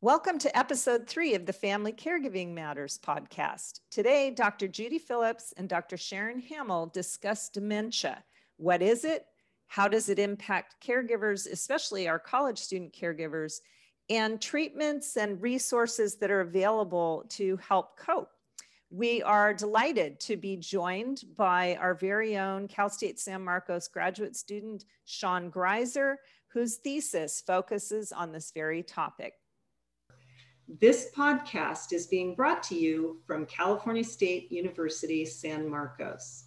Welcome to episode three of the Family Caregiving Matters podcast. Today, Dr. Judy Phillips and Dr. Sharon Hamill discuss dementia. What is it? How does it impact caregivers, especially our college student caregivers, and treatments and resources that are available to help cope? We are delighted to be joined by our very own Cal State San Marcos graduate student, Sean Greiser, whose thesis focuses on this very topic. This podcast is being brought to you from California State University, San Marcos.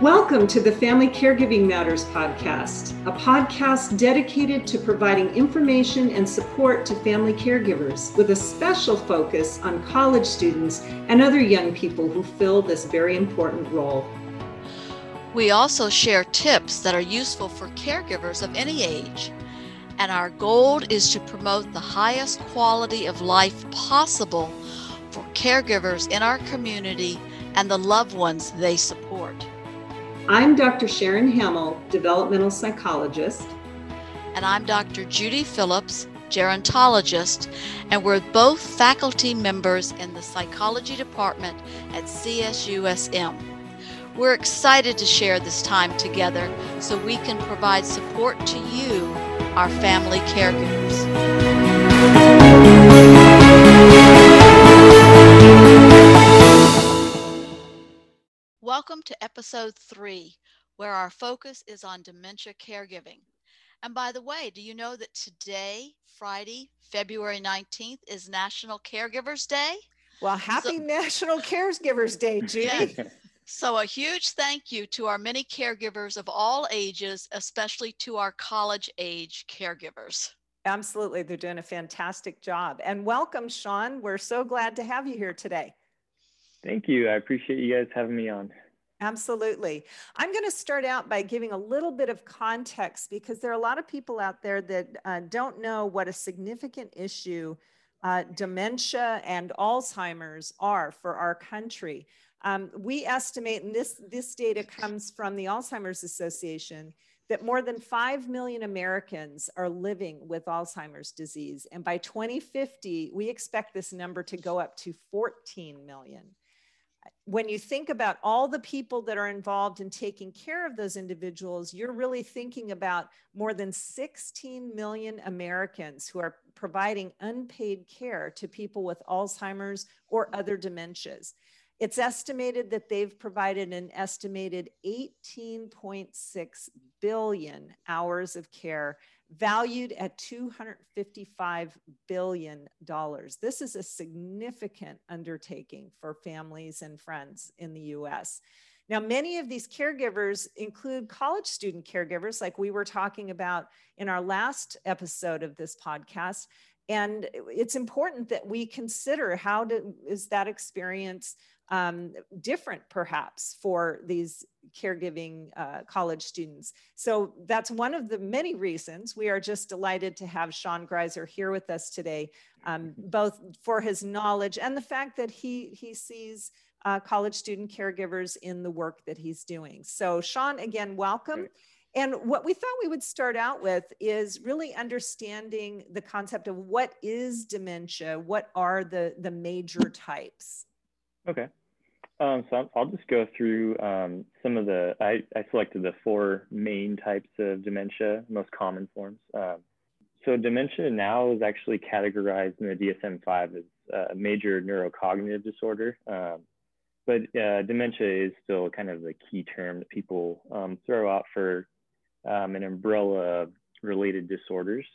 Welcome to the Family Caregiving Matters podcast, a podcast dedicated to providing information and support to family caregivers with a special focus on college students and other young people who fill this very important role. We also share tips that are useful for caregivers of any age. And our goal is to promote the highest quality of life possible for caregivers in our community and the loved ones they support. I'm Dr. Sharon Hamill, developmental psychologist. And I'm Dr. Judy Phillips, gerontologist, and we're both faculty members in the psychology department at CSUSM. We're excited to share this time together so we can provide support to you, our family caregivers. Welcome to episode three, where our focus is on dementia caregiving. And by the way, do you know that today, Friday, February 19th, is National Caregivers Day? Well, happy so, National Caregivers Day, Judy. Yeah. So, a huge thank you to our many caregivers of all ages, especially to our college age caregivers. Absolutely. They're doing a fantastic job. And welcome, Sean. We're so glad to have you here today. Thank you. I appreciate you guys having me on. Absolutely. I'm going to start out by giving a little bit of context because there are a lot of people out there that uh, don't know what a significant issue uh, dementia and Alzheimer's are for our country. Um, we estimate, and this, this data comes from the Alzheimer's Association, that more than 5 million Americans are living with Alzheimer's disease. And by 2050, we expect this number to go up to 14 million. When you think about all the people that are involved in taking care of those individuals, you're really thinking about more than 16 million Americans who are providing unpaid care to people with Alzheimer's or other dementias. It's estimated that they've provided an estimated 18.6 billion hours of care, valued at $255 billion. This is a significant undertaking for families and friends in the US. Now, many of these caregivers include college student caregivers, like we were talking about in our last episode of this podcast. And it's important that we consider how to, is that experience um, different perhaps for these caregiving uh, college students. So that's one of the many reasons we are just delighted to have Sean Greiser here with us today, um, both for his knowledge and the fact that he, he sees uh, college student caregivers in the work that he's doing. So Sean, again, welcome. And what we thought we would start out with is really understanding the concept of what is dementia, what are the, the major types? Okay. Um, so I'll just go through um, some of the, I, I, selected the four main types of dementia, most common forms. Um, so dementia now is actually categorized in the DSM-5 as a major neurocognitive disorder. Um, but uh, dementia is still kind of the key term that people um, throw out for um, an umbrella of related disorders.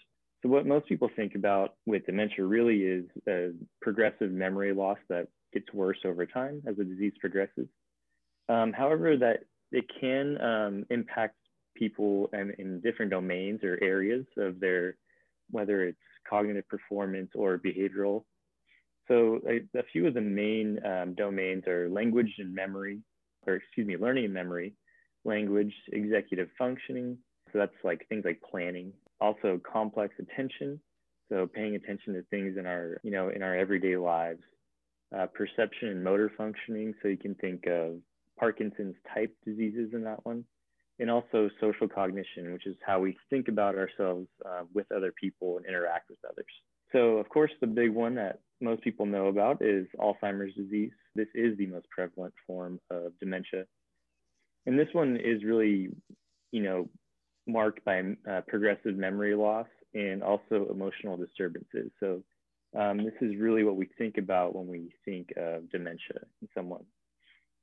So what most people think about with dementia really is a progressive memory loss that gets worse over time as the disease progresses. Um, however, that it can um, impact people in different domains or areas of their, whether it's cognitive performance or behavioral. So a, a few of the main um, domains are language and memory, or excuse me, learning and memory, language, executive functioning. So that's like things like planning, also complex attention. So paying attention to things in our, you know, in our everyday lives, uh, perception and motor functioning. So you can think of Parkinson's type diseases in that one, and also social cognition, which is how we think about ourselves uh, with other people and interact with others. So, of course, the big one that most people know about is Alzheimer's disease. This is the most prevalent form of dementia. And this one is really, you know, marked by uh, progressive memory loss and also emotional disturbances. So, um, this is really what we think about when we think of dementia in someone.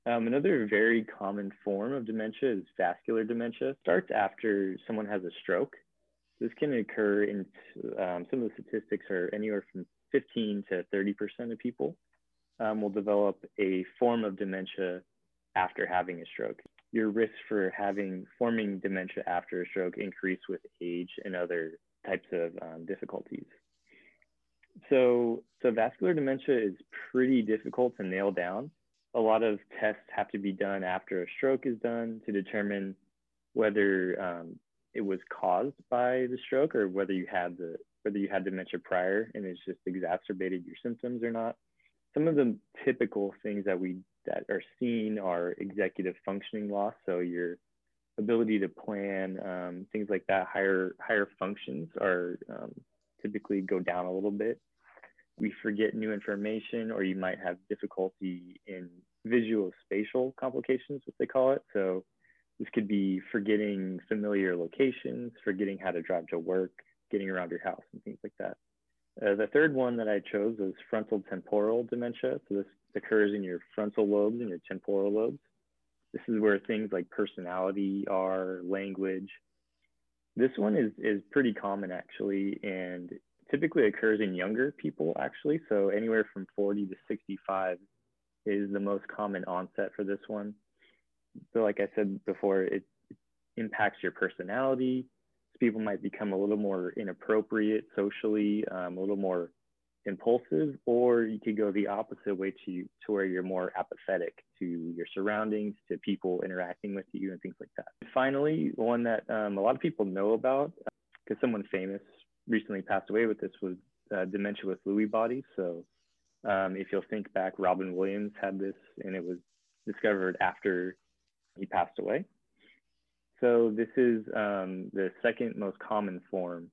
Um, another very common form of dementia is vascular dementia. It starts after someone has a stroke. This can occur in um, some of the statistics are anywhere from 15 to 30% of people um, will develop a form of dementia after having a stroke. Your risk for having forming dementia after a stroke increase with age and other types of um, difficulties. So, so vascular dementia is pretty difficult to nail down. A lot of tests have to be done after a stroke is done to determine whether um, it was caused by the stroke or whether you had the whether you had dementia prior and it's just exacerbated your symptoms or not. Some of the typical things that we that are seen are executive functioning loss, so your ability to plan, um, things like that. Higher higher functions are um, typically go down a little bit. We forget new information, or you might have difficulty in visual spatial complications, what they call it. So this could be forgetting familiar locations, forgetting how to drive to work, getting around your house, and things like that. Uh, the third one that I chose was frontal temporal dementia. So this occurs in your frontal lobes and your temporal lobes. This is where things like personality are, language. This one is, is pretty common actually, and typically occurs in younger people actually. So anywhere from 40 to 65 is the most common onset for this one so like I said before, it impacts your personality. People might become a little more inappropriate socially, um, a little more impulsive, or you could go the opposite way to to where you're more apathetic to your surroundings, to people interacting with you, and things like that. Finally, one that um, a lot of people know about, because someone famous recently passed away with this, was uh, dementia with Lewy bodies. So um, if you'll think back, Robin Williams had this, and it was discovered after he passed away. So this is um, the second most common form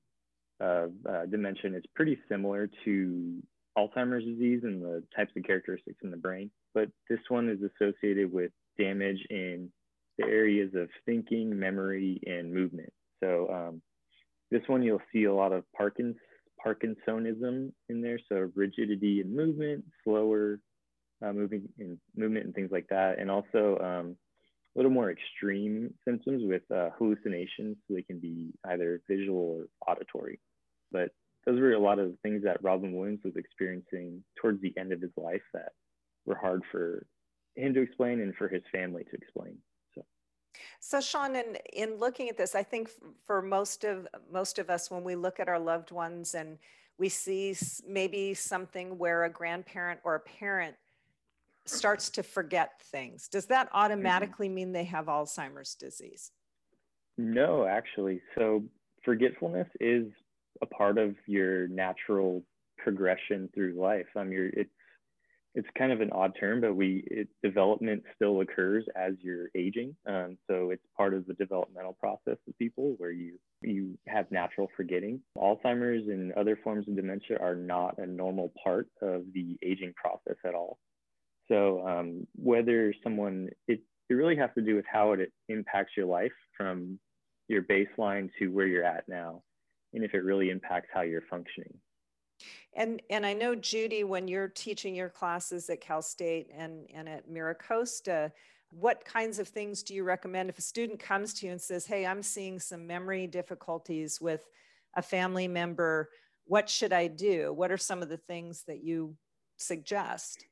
of uh, dementia. It's pretty similar to Alzheimer's disease and the types of characteristics in the brain, but this one is associated with damage in the areas of thinking, memory, and movement. So um, this one you'll see a lot of Parkins, Parkinsonism in there. So rigidity in movement, slower uh, moving in movement, and things like that, and also um, a little more extreme symptoms with uh, hallucinations. So they can be either visual or auditory. But those were a lot of the things that Robin Williams was experiencing towards the end of his life that were hard for him to explain and for his family to explain. So, so Sean, in, in looking at this, I think for most of most of us, when we look at our loved ones and we see maybe something where a grandparent or a parent starts to forget things. Does that mm-hmm. automatically mean they have Alzheimer's disease? No, actually. So forgetfulness is a part of your natural progression through life. Um, you're, it's it's kind of an odd term, but we it, development still occurs as you're aging. Um, so it's part of the developmental process of people where you you have natural forgetting. Alzheimer's and other forms of dementia are not a normal part of the aging process at all. So um, whether someone, it, it really has to do with how it impacts your life from your baseline to where you're at now, and if it really impacts how you're functioning. And and I know Judy, when you're teaching your classes at Cal State and and at MiraCosta, what kinds of things do you recommend if a student comes to you and says, "Hey, I'm seeing some memory difficulties with a family member. What should I do?" What are some of the things that you suggest?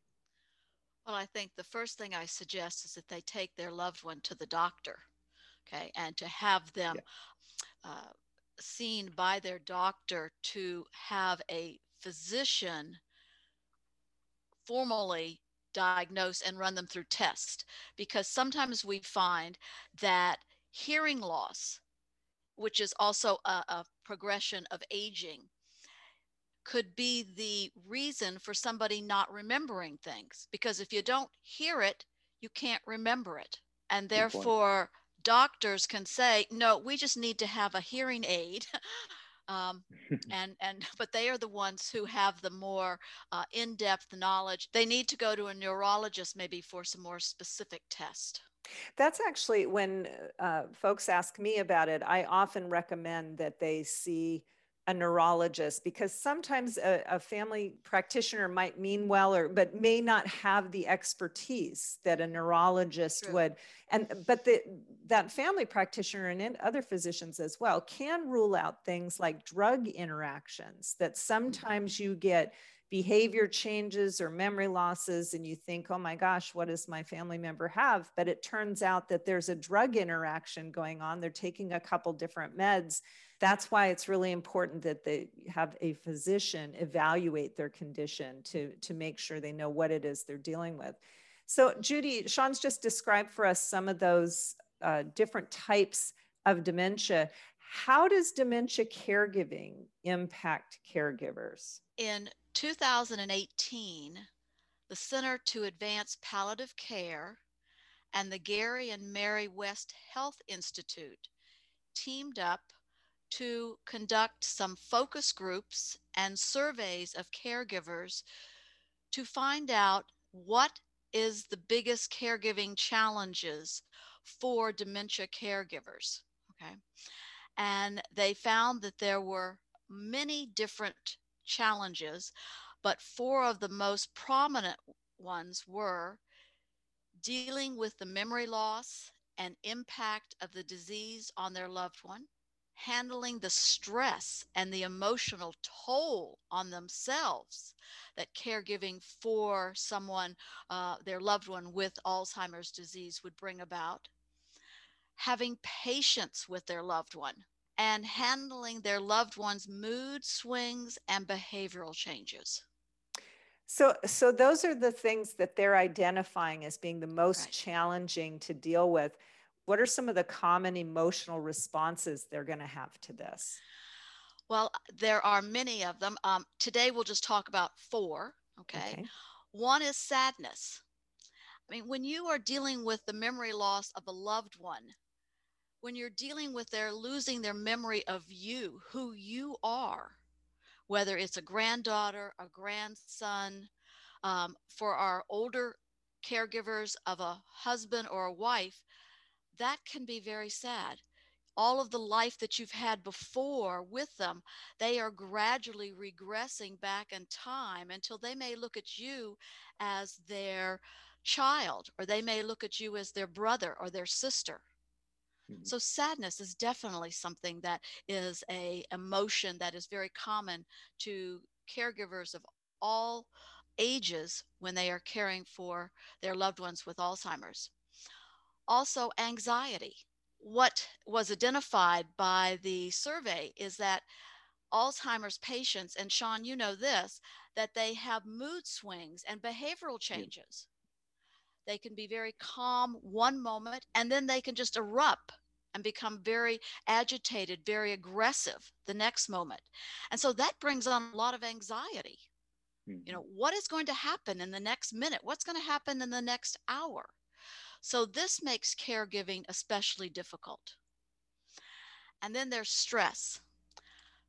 Well, I think the first thing I suggest is that they take their loved one to the doctor, okay, and to have them yeah. uh, seen by their doctor to have a physician formally diagnose and run them through tests because sometimes we find that hearing loss which is also a, a progression of aging could be the reason for somebody not remembering things. Because if you don't hear it, you can't remember it. And therefore, doctors can say, no, we just need to have a hearing aid. um, and and but they are the ones who have the more uh, in-depth knowledge they need to go to a neurologist maybe for some more specific test that's actually when uh, folks ask me about it i often recommend that they see a neurologist because sometimes a, a, family practitioner might mean well or but may not have the expertise that a neurologist True. would. And uh, but the, that family practitioner and other physicians as well can rule out things like drug interactions that mm. sometimes you get behavior changes or memory losses and you think oh my gosh what does my family member have? But it turns out that there's a drug interaction going on. They're taking a couple different meds that's why it's really important that they have a physician evaluate their condition to to make sure they know what it is they're dealing with. So judy sean's just described for us some of those uh, different types of dementia. How does dementia caregiving impact caregivers? In 2018, the Center to Advance Palliative Care and the Gary and Mary West Health Institute teamed up to conduct some focus groups and surveys of caregivers to find out what is the biggest caregiving challenges for dementia caregivers okay? And they found that there were many different challenges, but four of the most prominent ones were dealing with the memory loss and impact of the disease on their loved one, handling the stress and the emotional toll on themselves that caregiving for someone, uh, their loved one with Alzheimer's disease would bring about, having patience with their loved one and handling their loved ones' mood swings and behavioral changes. So, so those are the things that they're identifying as being the most right. challenging to deal with. What are some of the common emotional responses they're going to have to this? Well, there are many of them. Um, today, we'll just talk about four. Okay? okay. One is sadness. I mean, when you are dealing with the memory loss of a loved one, when you're dealing with their losing their memory of you, who you are, whether it's a granddaughter, a grandson, um, for our older caregivers of a husband or a wife, that can be very sad. All of the life that you've had before with them, they are gradually regressing back in time until they may look at you as their child, or they may look at you as their brother or their sister. Mm-hmm. So sadness is definitely something that is a emotion that is very common to caregivers of all ages when they are caring for their loved ones with Alzheimer's. Also, anxiety. What was identified by the survey is that Alzheimer's patients, and Sean, you know this, that they have mood swings and behavioral changes. They can be very calm one moment and then they can just erupt and become very agitated, very aggressive the next moment. And so that brings on a lot of anxiety. Mm-hmm. You know, what is going to happen in the next minute? What's going to happen in the next hour? So this makes caregiving especially difficult. And then there's stress.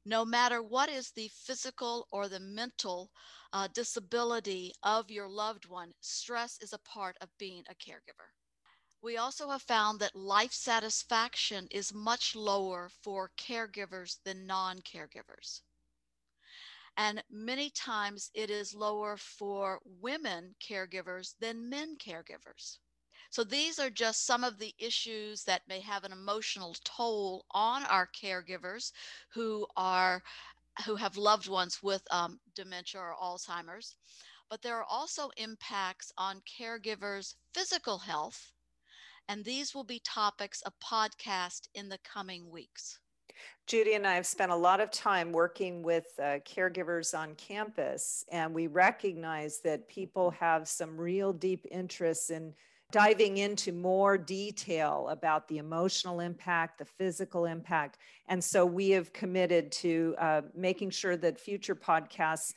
No matter what is the physical or the mental uh, disability of your loved one, stress is a part of being a caregiver. We also have found that life satisfaction is much lower for caregivers than non caregivers. And many times it is lower for women caregivers than men caregivers. So these are just some of the issues that may have an emotional toll on our caregivers who are who have loved ones with um, dementia or Alzheimer's. But there are also impacts on caregivers' physical health, and these will be topics of podcast in the coming weeks. Judy and I have spent a lot of time working with uh, caregivers on campus, and we recognize that people have some real deep interests in diving into more detail about the emotional impact, the physical impact. And so we have committed to uh, making sure that future podcasts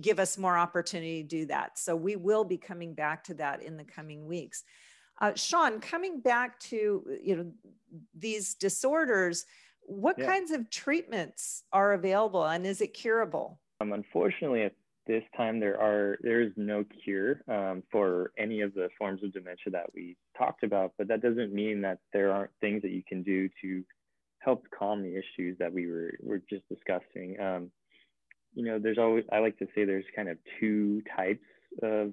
give us more opportunity to do that. So we will be coming back to that in the coming weeks. Uh, Sean, coming back to you know these disorders, what yeah. kinds of treatments are available, and is it curable? Um, unfortunately, at this time, there are there is no cure um, for any of the forms of dementia that we talked about. But that doesn't mean that there aren't things that you can do to help calm the issues that we were were just discussing. Um, you know, there's always I like to say there's kind of two types of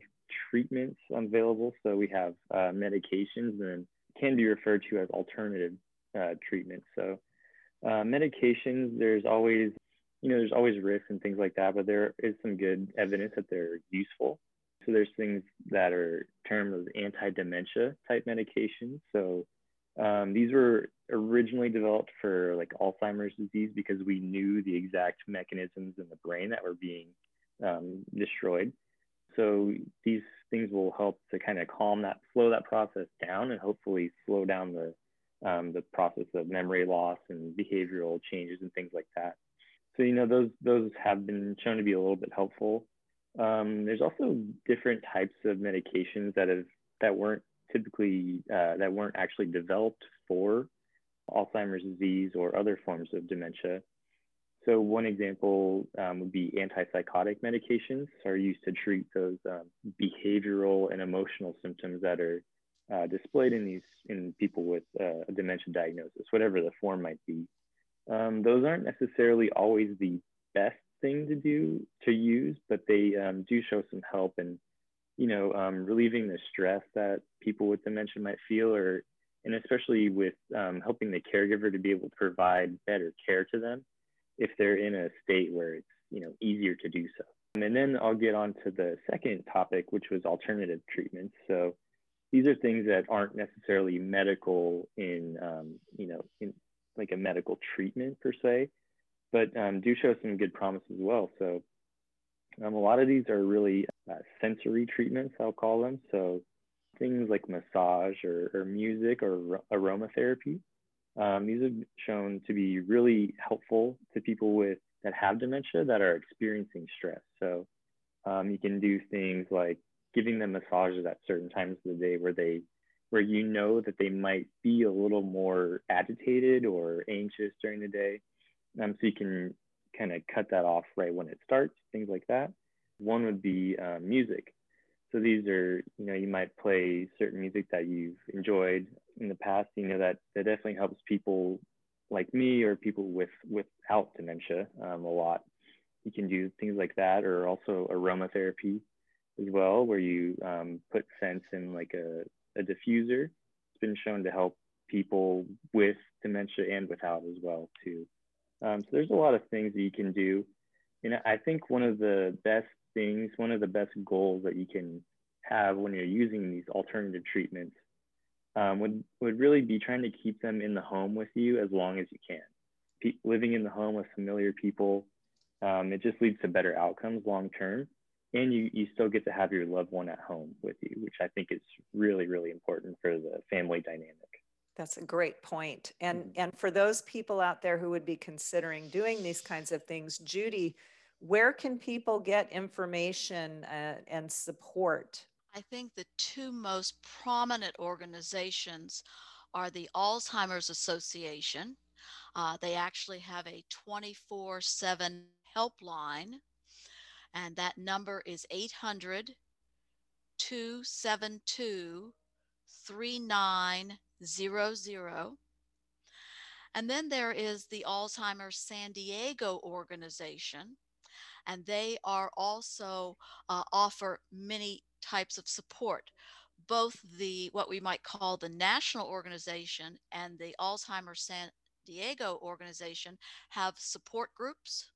treatments available. So we have uh, medications and can be referred to as alternative uh, treatments. So uh, medications, there's always, you know, there's always risks and things like that, but there is some good evidence that they're useful. So there's things that are termed as anti-dementia type medications. So um, these were originally developed for like Alzheimer's disease because we knew the exact mechanisms in the brain that were being um, destroyed. So these things will help to kind of calm that, slow that process down, and hopefully slow down the um, the process of memory loss and behavioral changes and things like that. So you know those those have been shown to be a little bit helpful. Um, there's also different types of medications that have that weren't typically uh, that weren't actually developed for Alzheimer's disease or other forms of dementia. So one example um, would be antipsychotic medications are used to treat those um, behavioral and emotional symptoms that are uh, displayed in these in people with uh, a dementia diagnosis, whatever the form might be. Um, those aren't necessarily always the best thing to do to use, but they um, do show some help in, you know, um, relieving the stress that people with dementia might feel, or and especially with um, helping the caregiver to be able to provide better care to them if they're in a state where it's you know easier to do so. And then I'll get on to the second topic, which was alternative treatments. So these are things that aren't necessarily medical in um, you know in like a medical treatment per se, but um, do show some good promise as well. So um, a lot of these are really uh, sensory treatments, I'll call them. So things like massage or, or music or aromatherapy. Um, these have shown to be really helpful to people with that have dementia that are experiencing stress. So um, you can do things like giving them massages at certain times of the day where they where you know that they might be a little more agitated or anxious during the day. Um, so you can kind of cut that off right when it starts, things like that. One would be uh, music. So these are, you know, you might play certain music that you've enjoyed in the past. You know that that definitely helps people like me or people with without dementia um, a lot. You can do things like that, or also aromatherapy as well, where you um, put scents in like a, a diffuser. It's been shown to help people with dementia and without as well too. Um, so there's a lot of things that you can do. And I think one of the best things, one of the best goals that you can have when you're using these alternative treatments um, would, would really be trying to keep them in the home with you as long as you can. Pe living in the home with familiar people, um, it just leads to better outcomes long term. And you, you still get to have your loved one at home with you, which I think is really, really important for the family dynamic. That's a great point. And, mm -hmm. and for those people out there who would be considering doing these kinds of things, Judy, where can people get information uh, and support? I think the two most prominent organizations are the Alzheimer's Association. Uh, they actually have a 24 7 helpline, and that number is 800 272 3900. And then there is the Alzheimer's San Diego organization, and they are also uh, offer many types of support both the what we might call the national organization and the alzheimer's san diego organization have support groups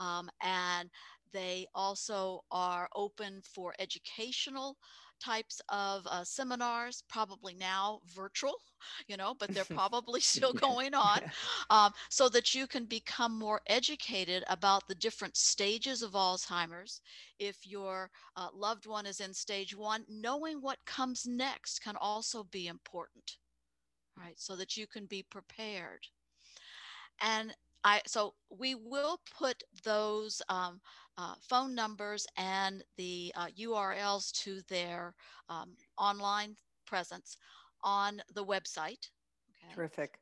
um, and they also are open for educational types of uh, seminars, probably now virtual, you know, but they're probably still going on, um, so that you can become more educated about the different stages of Alzheimer's. If your uh, loved one is in stage one, knowing what comes next can also be important, right? So that you can be prepared. And I, so we will put those um, uh, phone numbers and the uh, URLs to their um, online presence on the website. Okay. Terrific.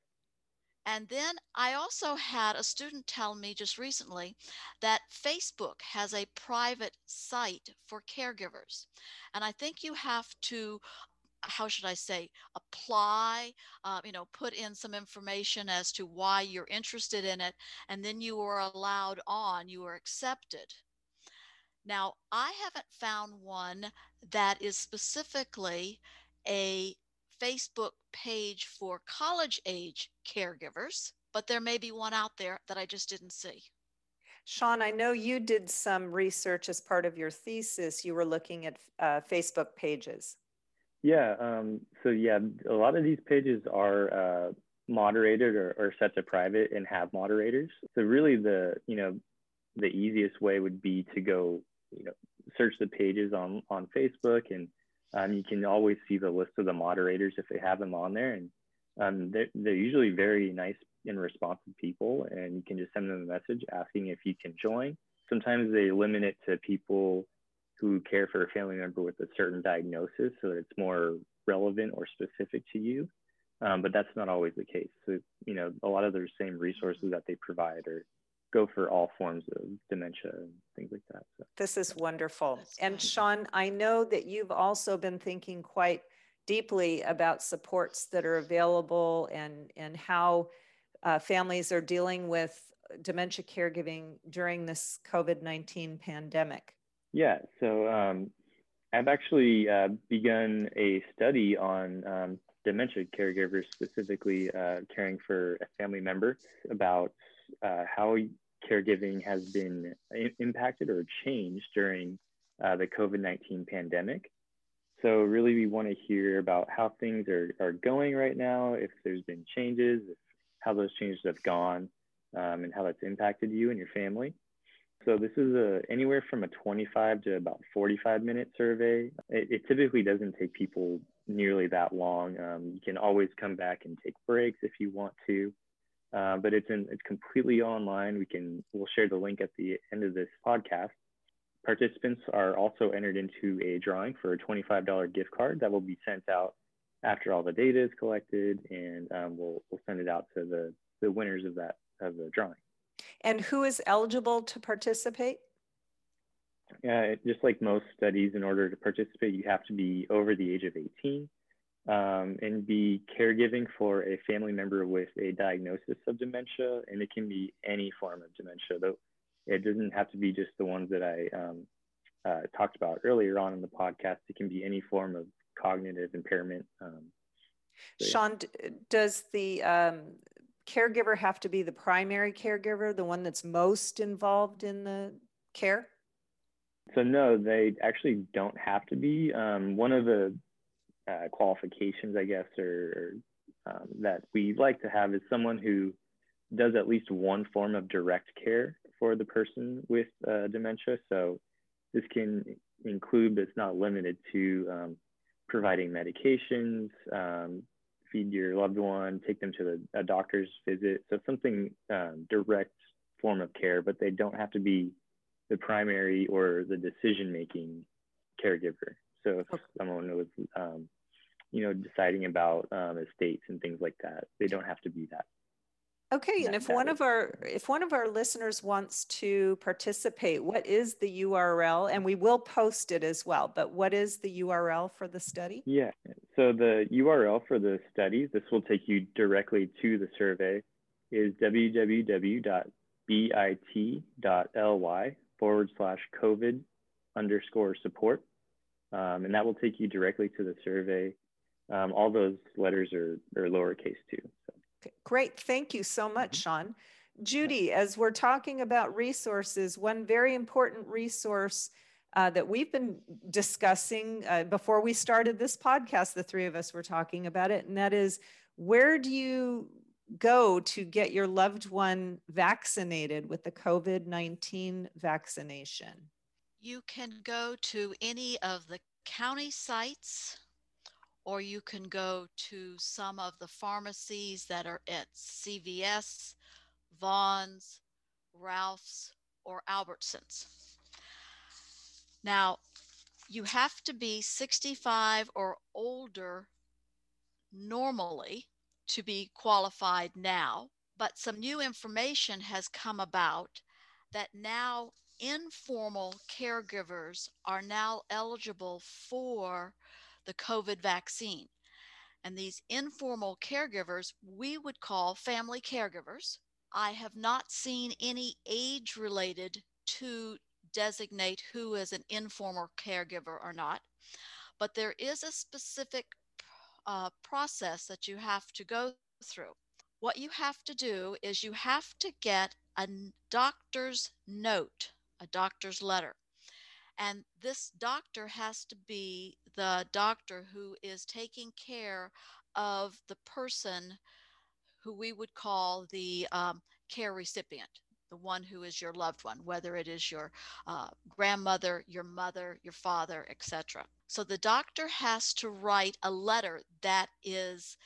And then I also had a student tell me just recently that Facebook has a private site for caregivers. And I think you have to how should I say, apply, uh, you know, put in some information as to why you're interested in it, and then you are allowed on, you are accepted. Now, I haven't found one that is specifically a Facebook page for college age caregivers, but there may be one out there that I just didn't see. Sean, I know you did some research as part of your thesis. You were looking at uh, Facebook pages. Yeah. Um, so yeah, a lot of these pages are uh, moderated or, or set to private and have moderators. So really, the you know the easiest way would be to go you know search the pages on on Facebook and um, you can always see the list of the moderators if they have them on there. And um, they're, they're usually very nice and responsive people. And you can just send them a message asking if you can join. Sometimes they limit it to people who care for a family member with a certain diagnosis so that it's more relevant or specific to you. Um, but that's not always the case. So, you know, a lot of those same resources that they provide are go for all forms of dementia and things like that. So. This is wonderful. And Sean, I know that you've also been thinking quite deeply about supports that are available and, and how uh, families are dealing with dementia caregiving during this COVID 19 pandemic. Yeah, so um, I've actually uh, begun a study on um, dementia caregivers, specifically uh, caring for a family member, about uh, how caregiving has been impacted or changed during uh, the COVID 19 pandemic. So, really, we want to hear about how things are, are going right now, if there's been changes, how those changes have gone, um, and how that's impacted you and your family. So, this is a, anywhere from a 25 to about 45 minute survey. It, it typically doesn't take people nearly that long. Um, you can always come back and take breaks if you want to. Uh, but it's in, it's completely online. We can we'll share the link at the end of this podcast. Participants are also entered into a drawing for a $25 gift card that will be sent out after all the data is collected, and um, we'll we'll send it out to the the winners of that of the drawing. And who is eligible to participate? Yeah, just like most studies, in order to participate, you have to be over the age of 18 um, and be caregiving for a family member with a diagnosis of dementia, and it can be any form of dementia. Though it doesn't have to be just the ones that I um, uh, talked about earlier on in the podcast. It can be any form of cognitive impairment. Um, so, Sean, yeah. does the um, caregiver have to be the primary caregiver, the one that's most involved in the care? So no, they actually don't have to be. Um, one of the uh, qualifications, I guess, or, um, that we like to have is someone who does at least one form of direct care for the person with uh, dementia. So this can include, but it's not limited to um, providing medications, um, feed your loved one, take them to the, a doctor's visit. So something um, direct form of care, but they don't have to be the primary or the decision-making caregiver. So if someone was um, you know, deciding about um, estates and things like that. They don't have to be that. Okay, and if one of our if one of our listeners wants to participate, what is the URL? And we will post it as well. But what is the URL for the study? Yeah, so the URL for the study, this will take you directly to the survey, is www.bit.ly forward slash COVID underscore support. Um, and that will take you directly to the survey um, all those letters are, are lowercase too. So. Okay, great. Thank you so much, mm-hmm. Sean. Judy, as we're talking about resources, one very important resource uh, that we've been discussing uh, before we started this podcast, the three of us were talking about it, and that is where do you go to get your loved one vaccinated with the COVID 19 vaccination? You can go to any of the county sites or you can go to some of the pharmacies that are at CVS, Vons, Ralph's, or Albertsons. Now, you have to be 65 or older normally to be qualified now, but some new information has come about that now informal caregivers are now eligible for the COVID vaccine. And these informal caregivers, we would call family caregivers. I have not seen any age related to designate who is an informal caregiver or not, but there is a specific uh, process that you have to go through. What you have to do is you have to get a doctor's note, a doctor's letter. And this doctor has to be the doctor who is taking care of the person who we would call the um, care recipient, the one who is your loved one, whether it is your uh, grandmother, your mother, your father, etc. So the doctor has to write a letter that is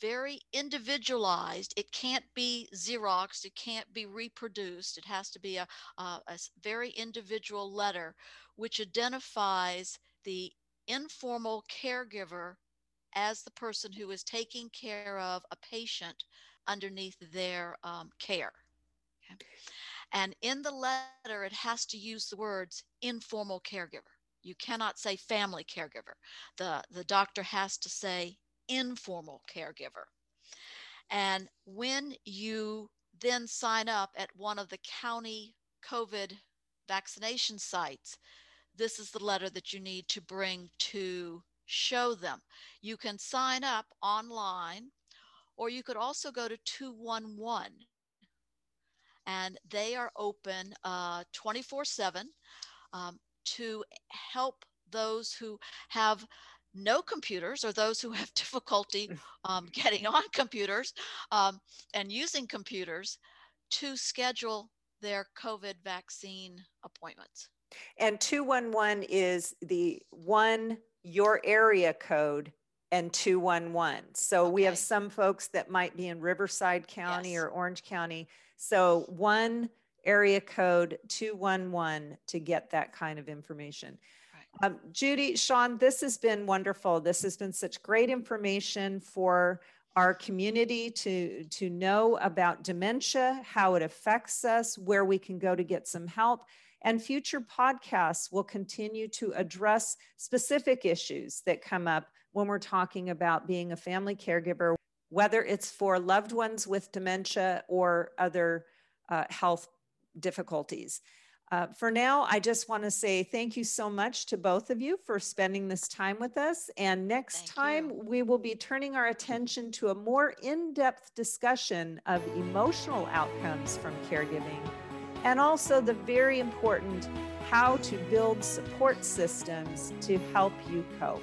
very individualized. It can't be Xeroxed, it can't be reproduced. It has to be a, a, a very individual letter which identifies the informal caregiver as the person who is taking care of a patient underneath their um, care. Okay. And in the letter, it has to use the words informal caregiver. You cannot say family caregiver. The, the doctor has to say informal caregiver. And when you then sign up at one of the county COVID vaccination sites, this is the letter that you need to bring to show them. You can sign up online, or you could also go to 211, and they are open uh, 24 uh, 7 um, to help those who have no computers or those who have difficulty um, getting on computers um, and using computers to schedule their COVID vaccine appointments. And 211 is the one, your area code and 211. So okay. we have some folks that might be in Riverside County yes. or Orange County. So one area code 211 to get that kind of information. Um, Judy, Sean, this has been wonderful. This has been such great information for our community to, to know about dementia, how it affects us, where we can go to get some help. And future podcasts will continue to address specific issues that come up when we're talking about being a family caregiver, whether it's for loved ones with dementia or other uh, health difficulties. Uh, for now, I just want to say thank you so much to both of you for spending this time with us. And next thank time, you. we will be turning our attention to a more in depth discussion of emotional outcomes from caregiving and also the very important how to build support systems to help you cope.